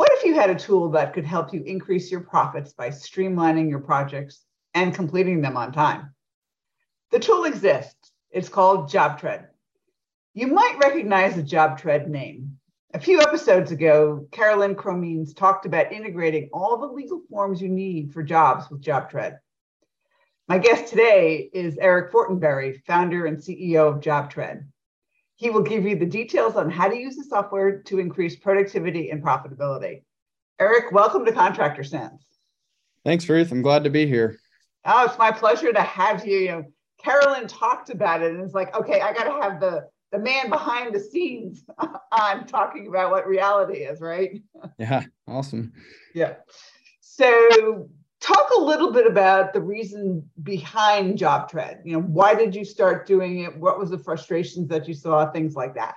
What if you had a tool that could help you increase your profits by streamlining your projects and completing them on time? The tool exists. It's called JobTread. You might recognize the JobTread name. A few episodes ago, Carolyn Cromines talked about integrating all the legal forms you need for jobs with JobTread. My guest today is Eric Fortenberry, founder and CEO of JobTread. He will give you the details on how to use the software to increase productivity and profitability. Eric, welcome to Contractor Sense. Thanks, Ruth. I'm glad to be here. Oh, it's my pleasure to have you. You know, Carolyn talked about it, and it's like, okay, I got to have the the man behind the scenes on talking about what reality is, right? Yeah, awesome. Yeah. So talk a little bit about the reason behind JobTread. You know, why did you start doing it? What was the frustrations that you saw? Things like that.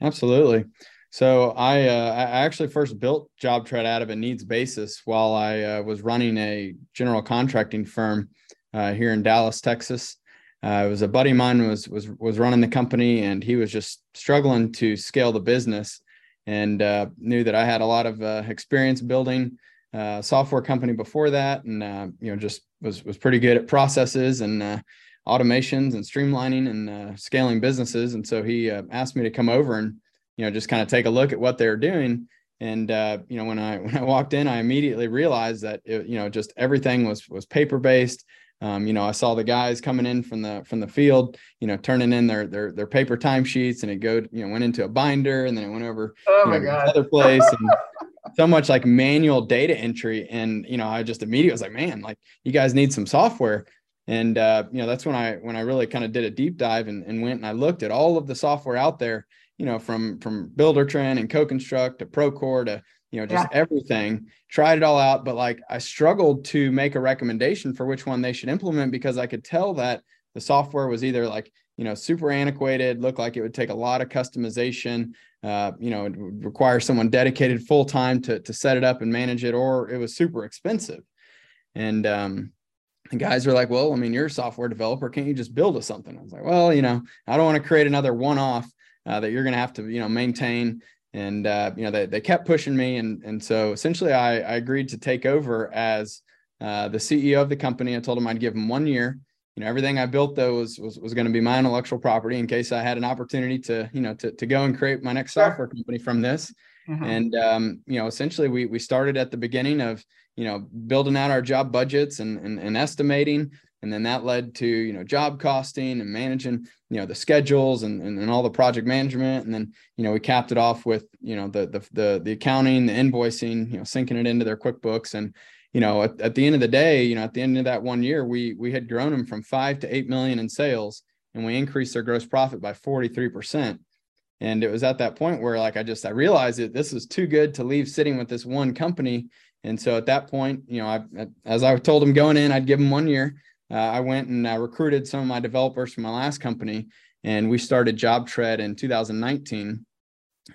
Absolutely. So I, uh, I actually first built JobTread out of a needs basis while I uh, was running a general contracting firm uh, here in Dallas, Texas. Uh, it was a buddy of mine was was was running the company, and he was just struggling to scale the business, and uh, knew that I had a lot of uh, experience building uh, software company before that, and uh, you know just was was pretty good at processes and uh, automations and streamlining and uh, scaling businesses. And so he uh, asked me to come over and you know just kind of take a look at what they're doing. And uh, you know when I when I walked in, I immediately realized that it, you know just everything was was paper based. Um, you know, I saw the guys coming in from the from the field, you know, turning in their their their paper timesheets, and it go, you know, went into a binder, and then it went over oh my know, God. other place, and so much like manual data entry. And, you know, I just immediately was like, man, like you guys need some software. And, uh, you know, that's when I, when I really kind of did a deep dive and, and went and I looked at all of the software out there, you know, from, from Buildertrend and CoConstruct to Procore to, you know, just yeah. everything, tried it all out. But like I struggled to make a recommendation for which one they should implement because I could tell that the software was either like, you know, super antiquated, looked like it would take a lot of customization, uh, you know, it would require someone dedicated full time to to set it up and manage it, or it was super expensive. And um, the guys were like, "Well, I mean, you're a software developer. Can't you just build us something?" I was like, "Well, you know, I don't want to create another one-off uh, that you're going to have to, you know, maintain." And uh, you know, they they kept pushing me, and and so essentially, I, I agreed to take over as uh, the CEO of the company. I told him I'd give him one year you know everything i built though was was, was going to be my intellectual property in case i had an opportunity to you know to, to go and create my next sure. software company from this mm-hmm. and um, you know essentially we we started at the beginning of you know building out our job budgets and, and and estimating and then that led to you know job costing and managing you know the schedules and, and, and all the project management and then you know we capped it off with you know the the the, the accounting the invoicing you know syncing it into their quickbooks and you know, at, at the end of the day, you know, at the end of that one year, we we had grown them from five to eight million in sales, and we increased their gross profit by 43%. And it was at that point where like I just I realized that this is too good to leave sitting with this one company. And so at that point, you know, I as I told them going in, I'd give them one year. Uh, I went and I recruited some of my developers from my last company, and we started JobTread in 2019,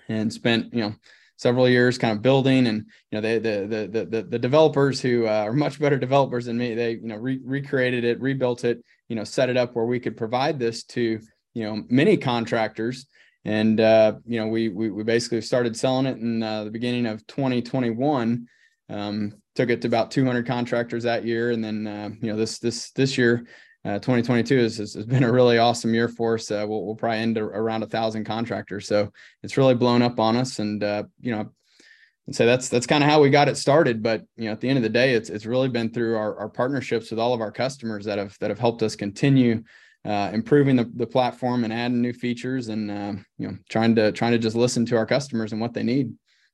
and spent you know several years kind of building. And you know they the the the, the developers who uh, are much better developers than me they you know re- recreated it rebuilt it you know set it up where we could provide this to you know many contractors. And uh, you know we, we we basically started selling it in uh, the beginning of 2021 um, took it to about 200 contractors that year. And then uh, you know this this this year uh, 2022 has, has been a really awesome year for us. Uh, we'll, we'll probably end around a thousand contractors. So it's really blown up on us. And, uh, you know, and so that's, that's kind of how we got it started. But, you know, at the end of the day, it's, it's really been through our, our partnerships with all of our customers that have, that have helped us continue uh, improving the, the platform and adding new features and, uh, you know, trying to, trying to just listen to our customers and what they need.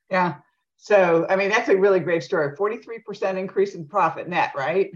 Yeah. So, I mean, that's a really great story. 43% increase in profit net, right?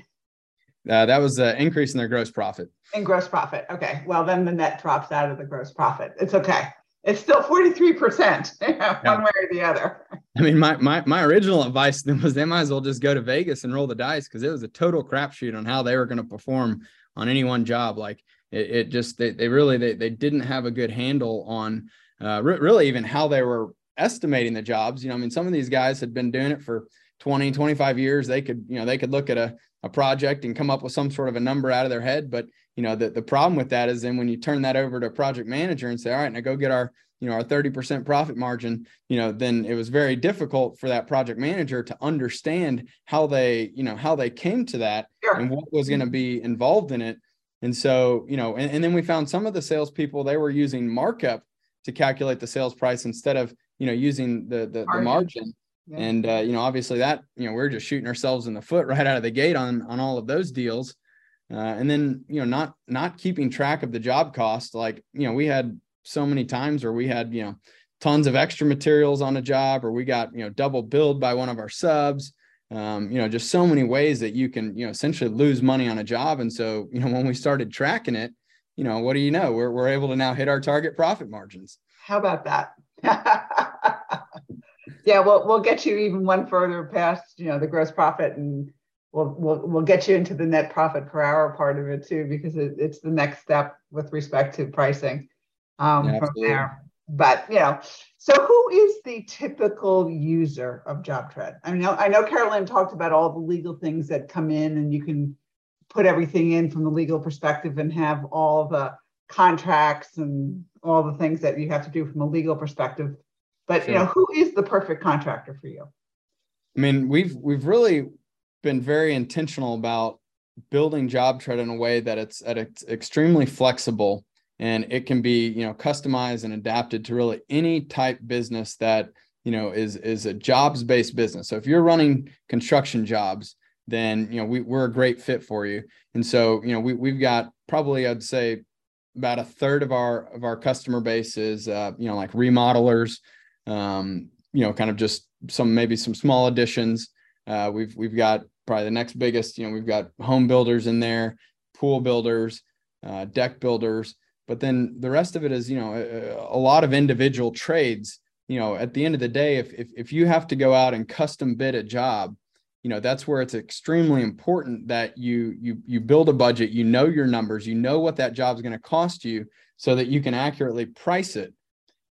Uh, that was an increase in their gross profit. In gross profit. Okay. Well, then the net drops out of the gross profit. It's okay. it's still 43% yeah. one way or the other. I mean, my, my, my original advice then was they might as well just go to Vegas and roll the dice because it was a total crapshoot on how they were going to perform on any one job. Like it, it just, they, they really, they, they didn't have a good handle on uh, re- really even how they were estimating the jobs. You know, I mean, some of these guys had been doing it for 20, 25 years. They could, you know, they could look at a, a project and come up with some sort of a number out of their head. But, you know, the, the problem with that is then when you turn that over to a project manager and say, all right, now go get our, you know, our 30% profit margin, you know, then it was very difficult for that project manager to understand how they, you know, how they came to that sure. and what was going to be involved in it. And so, you know, and, and then we found some of the salespeople, they were using markup to calculate the sales price instead of, you know, using the, the, the margin. Yeah. And uh, you know, obviously that you know we're just shooting ourselves in the foot right out of the gate on on all of those deals, uh, and then you know not not keeping track of the job cost. Like you know, we had so many times where we had you know tons of extra materials on a job, or we got you know double billed by one of our subs. Um, you know, just so many ways that you can you know essentially lose money on a job. And so you know when we started tracking it, you know, what do you know? We're we're able to now hit our target profit margins. How about that? Yeah, we'll we'll get you even one further past you know the gross profit, and we'll we'll we'll get you into the net profit per hour part of it too, because it, it's the next step with respect to pricing um, yeah, from there. But you know, so who is the typical user of JobTread? I know I know Carolyn talked about all the legal things that come in, and you can put everything in from the legal perspective and have all the contracts and all the things that you have to do from a legal perspective but sure. you know, who is the perfect contractor for you? I mean, we've we've really been very intentional about building JobTread in a way that it's at it's extremely flexible and it can be you know customized and adapted to really any type business that you know is is a jobs based business so if you're running construction jobs then you know we, we're a great fit for you and so you know we, we've got probably i'd say about a third of our of our customer base is uh, you know like remodelers um, you know, kind of just some maybe some small additions. Uh, we've we've got probably the next biggest. You know, we've got home builders in there, pool builders, uh, deck builders, but then the rest of it is you know a, a, lot of individual trades. You know, at the end of the day, if if if you have to go out and custom bid a job, you know that's where it's extremely important that you you you build a budget. You know your numbers. You know what that job is going to cost you, so that you can accurately price it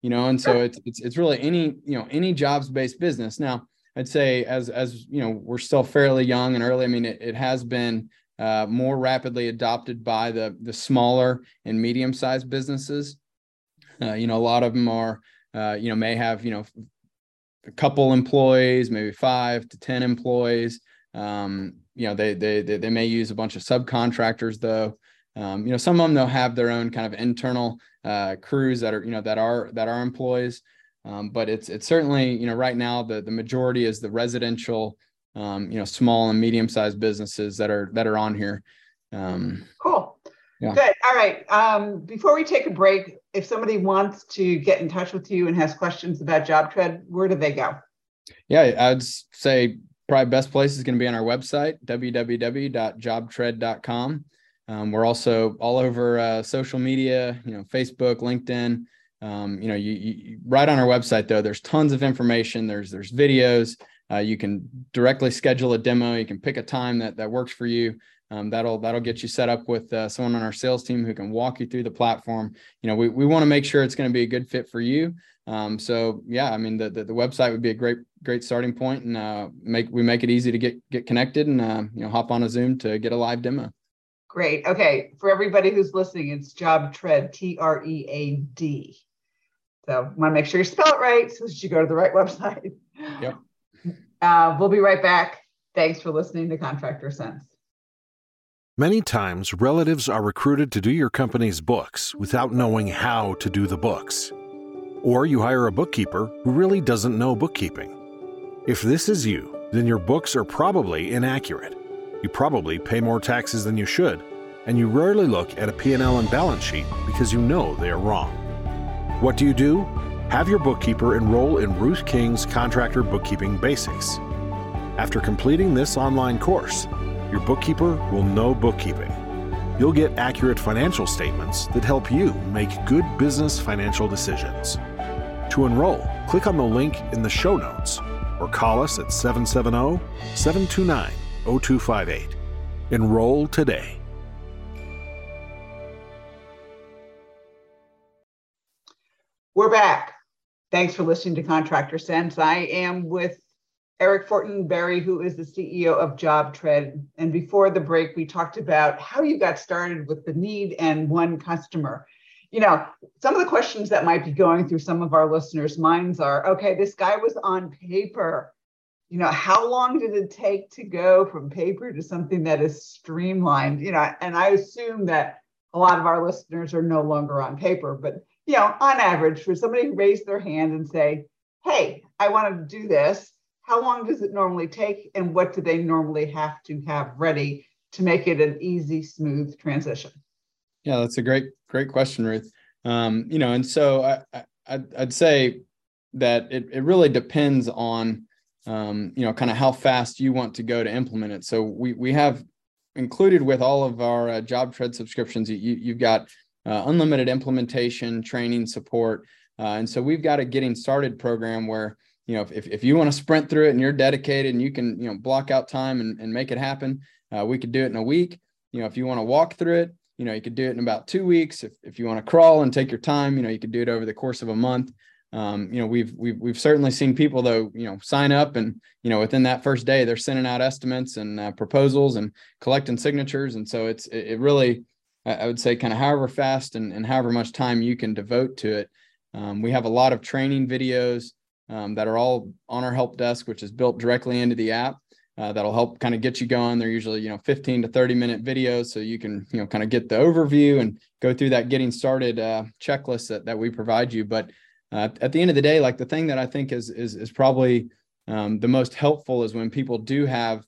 you know and so it's it's, it's really any you know any jobs based business. Now i'd say as as you know we're still fairly young and early i mean it, it has been uh, more rapidly adopted by the the smaller and medium sized businesses. Uh, you know a lot of them are uh, you know may have you know a couple employees maybe five to ten employees. Um, you know they, they they they may use a bunch of subcontractors though um, you know, some of them they'll have their own kind of internal uh, crews that are you know that are that are employees, um, but it's it's certainly you know right now the the majority is the residential, um, you know, small and medium sized businesses that are that are on here. Um, cool. Yeah. Good. All right. Um, before we take a break, if somebody wants to get in touch with you and has questions about JobTread, where do they go? Yeah, I'd say probably best place is going to be on our website, www.jobtread.com. Um, we're also all over uh, social media, you know, Facebook, LinkedIn. Um, you know, you, you, right on our website though. There's tons of information. There's there's videos. Uh, you can directly schedule a demo. You can pick a time that that works for you. Um, that'll that'll get you set up with uh, someone on our sales team who can walk you through the platform. You know, we, we want to make sure it's going to be a good fit for you. Um, so yeah, I mean the, the, the website would be a great great starting point, and uh, make we make it easy to get get connected and uh, you know hop on a Zoom to get a live demo. Great. Okay. For everybody who's listening, it's Job Tread, T R E A D. So want to make sure you spell it right so that you go to the right website. Yep. Uh, we'll be right back. Thanks for listening to Contractor Sense. Many times, relatives are recruited to do your company's books without knowing how to do the books. Or you hire a bookkeeper who really doesn't know bookkeeping. If this is you, then your books are probably inaccurate you probably pay more taxes than you should, and you rarely look at a P&L and balance sheet because you know they are wrong. What do you do? Have your bookkeeper enroll in Ruth King's Contractor Bookkeeping Basics. After completing this online course, your bookkeeper will know bookkeeping. You'll get accurate financial statements that help you make good business financial decisions. To enroll, click on the link in the show notes or call us at 770 729 0258. Enroll today. We're back. Thanks for listening to Contractor Sense. I am with Eric Fortenberry, who is the CEO of JobTread. And before the break, we talked about how you got started with the need and one customer. You know, some of the questions that might be going through some of our listeners' minds are okay, this guy was on paper. You know, how long did it take to go from paper to something that is streamlined? You know, and I assume that a lot of our listeners are no longer on paper, but you know, on average, for somebody to raise their hand and say, Hey, I want to do this, how long does it normally take and what do they normally have to have ready to make it an easy smooth transition yeah that's a great great question ruth um, you know and so I, I i'd say that it, it really depends on um, you know kind of how fast you want to go to implement it so we we have included with all of our uh, JobTread subscriptions you, you've got uh, unlimited implementation training support uh, and so we've got a getting started program where you know, if, if you want to sprint through it and you're dedicated and you can, you know, block out time and, and make it happen, uh, we could do it in a week. You know, if you want to walk through it, you know, you could do it in about two weeks. If, if you want to crawl and take your time, you know, you could do it over the course of a month. Um, you know, we've, we've, we've certainly seen people though, you know, sign up and, you know, within that first day, they're sending out estimates and uh, proposals and collecting signatures. And so it's, it, it really, I would say kind of however fast and, and however much time you can devote to it. Um, we have a lot of training videos um, that are all on our help desk, which is built directly into the app. Uh, that'll help kind of get you going. They're usually, you know, 15 to 30 minute videos. So you can, you know, kind of get the overview and go through that getting started uh, checklist that, that we provide you. But uh, at the end of the day, like the thing that I think is, is, is probably um, the most helpful is when people do have,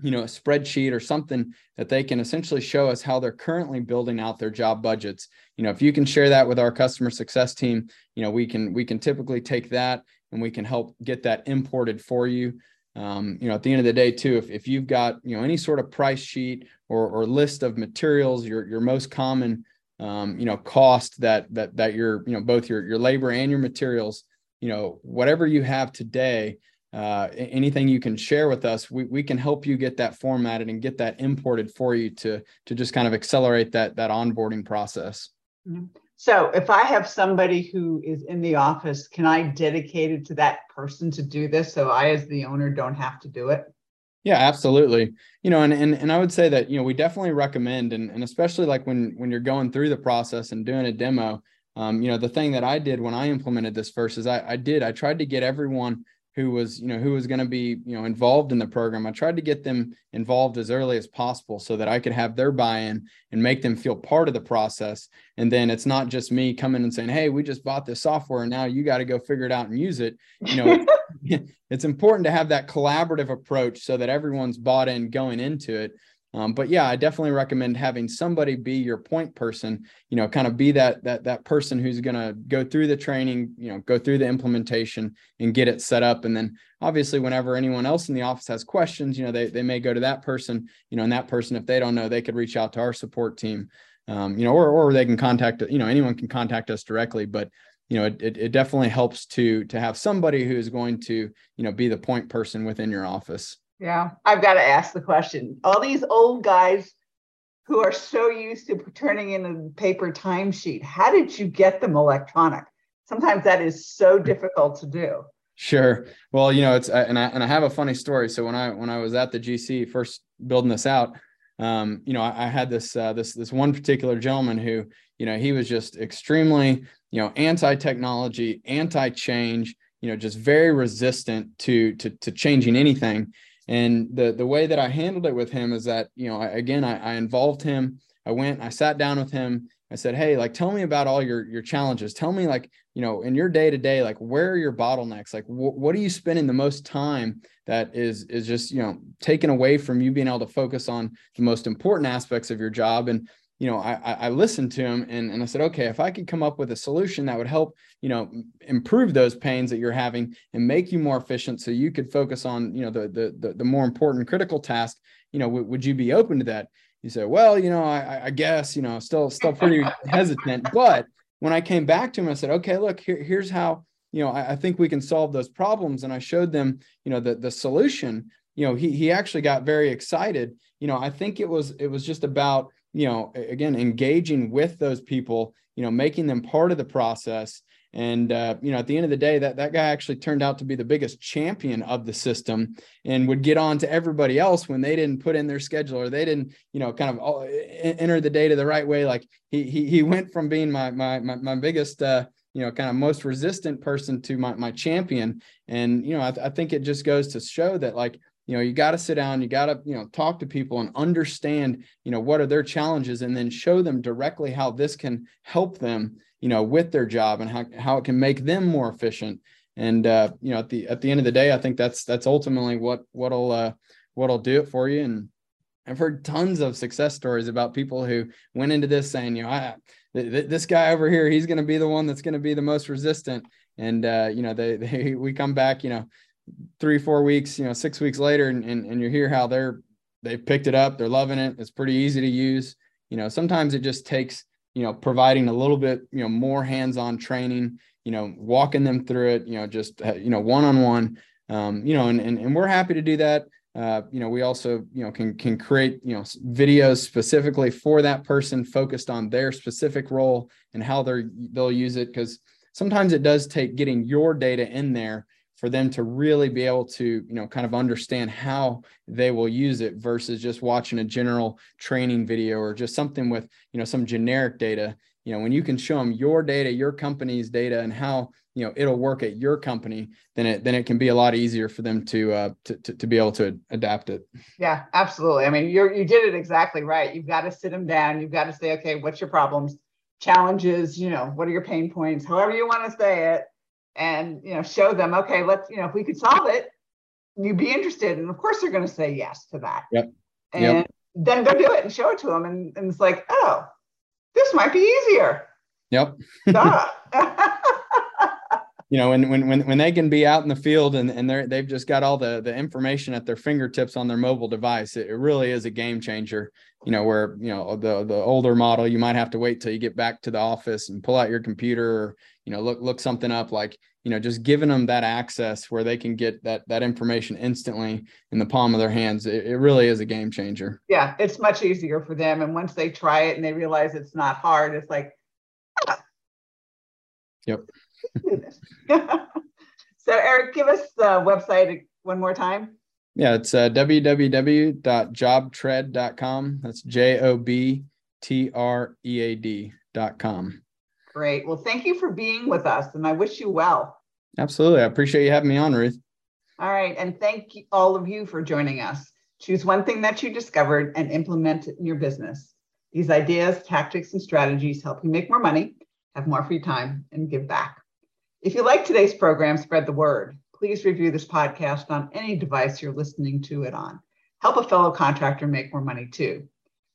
you know, a spreadsheet or something that they can essentially show us how they're currently building out their job budgets. You know, if you can share that with our customer success team, you know, we can, we can typically take that and we can help get that imported for you. Um, you know, at the end of the day, too, if, if you've got you know any sort of price sheet or, or list of materials, your your most common um, you know cost that that that your you know both your your labor and your materials, you know, whatever you have today, uh, anything you can share with us, we, we can help you get that formatted and get that imported for you to to just kind of accelerate that that onboarding process. Mm-hmm. So if I have somebody who is in the office, can I dedicate it to that person to do this so I as the owner don't have to do it? Yeah, absolutely. You know, and and, and I would say that, you know, we definitely recommend and, and especially like when when you're going through the process and doing a demo, um, you know, the thing that I did when I implemented this first is I, I did, I tried to get everyone who was you know who was going to be you know involved in the program i tried to get them involved as early as possible so that i could have their buy-in and make them feel part of the process and then it's not just me coming and saying hey we just bought this software and now you got to go figure it out and use it you know it's important to have that collaborative approach so that everyone's bought in going into it um, but yeah, I definitely recommend having somebody be your point person. You know, kind of be that that that person who's going to go through the training, you know, go through the implementation and get it set up. And then obviously, whenever anyone else in the office has questions, you know, they they may go to that person. You know, and that person, if they don't know, they could reach out to our support team. Um, you know, or or they can contact. You know, anyone can contact us directly. But you know, it, it definitely helps to to have somebody who is going to you know be the point person within your office. Yeah, I've got to ask the question. All these old guys who are so used to turning in a paper timesheet, how did you get them electronic? Sometimes that is so difficult to do. Sure. Well, you know, it's and I and I have a funny story. So when I when I was at the GC first building this out, um, you know, I, I had this uh, this this one particular gentleman who, you know, he was just extremely, you know, anti-technology, anti-change, you know, just very resistant to to to changing anything. And the the way that I handled it with him is that, you know, I, again, I, I involved him. I went, I sat down with him. I said, Hey, like, tell me about all your, your challenges. Tell me like, you know, in your day to day, like where are your bottlenecks? Like, wh- what are you spending the most time that is, is just, you know, taken away from you being able to focus on the most important aspects of your job. And, you know, I, I listened to him and, and I said, okay, if I could come up with a solution that would help, you know, improve those pains that you're having and make you more efficient so you could focus on, you know, the, the, the, the more important critical task, you know, w- would you be open to that? you say, well, you know, I, I guess, you know, still, still pretty hesitant. But when I came back to him, I said, okay, look, here, here's how, you know, I, I think we can solve those problems. And I showed them, you know, the, the solution, you know, he, he actually got very excited. You know, I think it was, it was just about, you know, again, engaging with those people, you know, making them part of the process and uh, you know, at the end of the day, that that guy actually turned out to be the biggest champion of the system, and would get on to everybody else when they didn't put in their schedule or they didn't, you know, kind of uh, enter the data the right way. Like he he he went from being my my my, my biggest. Uh, you know, kind of most resistant person to my, my champion. And, you know, I, th- I think it just goes to show that like, you know, you got to sit down, you got to, you know, talk to people and understand, you know, what are their challenges and then show them directly how this can help them you know with their job and how, how it can make them more efficient. And uh, you know at the at the end of the day i think that's that's ultimately what what'll uh, what'll do it for you. And i've heard tons of success stories about people who went into this saying you know I, th- th- this guy over here he's going to be the one that's going to be the most resistant. And uh, you know they, they we come back you know three four weeks you know six weeks later and, and, and you hear how they're they've picked it up they're loving it it's pretty easy to use you know sometimes it just takes you know, providing a little bit, you know, more hands-on training, you know, walking them through it, you know, just, uh, you know, one-on-one, um, you know, and, and, and we're happy to do that. Uh, you know, we also, you know, can, can create, you know, videos specifically for that person focused on their specific role and how they're, they'll use it. Cause sometimes it does take getting your data in there for them to really be able to you know kind of understand how they will use it versus just watching a general training video or just something with you know some generic data. You know when you can show them your data your company's data and how you know it'll work at your company then it then it can be a lot easier for them to uh to, to, to be able to adapt it. Yeah absolutely. I mean you're you did it exactly right. You've got to sit them down. You've got to say okay what's your problems? Challenges you know what are your pain points? However you want to say it and you know show them okay let's you know if we could solve it you'd be interested. And of course they're going to say yes to that. Yep. and yep. then go do it and show it to them. And, and it's like oh this might be easier. Yep you know when, when when when they can be out in the field and, and they're they've just got all the the information at their fingertips on their mobile device it, it really is a game changer you know where you know the the older model you might have to wait till you get back to the office and pull out your computer or you know look look something up like you know just giving them that access where they can get that that information instantly in the palm of their hands it, it really is a game changer yeah it's much easier for them and once they try it and they realize it's not hard it's like ah. yep so eric give us the website one more time yeah, it's uh, www.jobtread.com. That's J O B T R E A D.com. Great. Well, thank you for being with us, and I wish you well. Absolutely. I appreciate you having me on, Ruth. All right. And thank you, all of you for joining us. Choose one thing that you discovered and implement it in your business. These ideas, tactics, and strategies help you make more money, have more free time, and give back. If you like today's program, spread the word please review this podcast on any device you're listening to it on. Help a fellow contractor make more money too.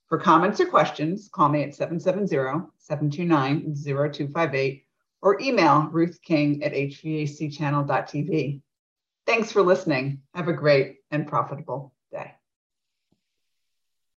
For comments or questions, call me at 770 729 0258 or email Ruth King at hvacchannel.tv. Thanks for listening. Have a great and profitable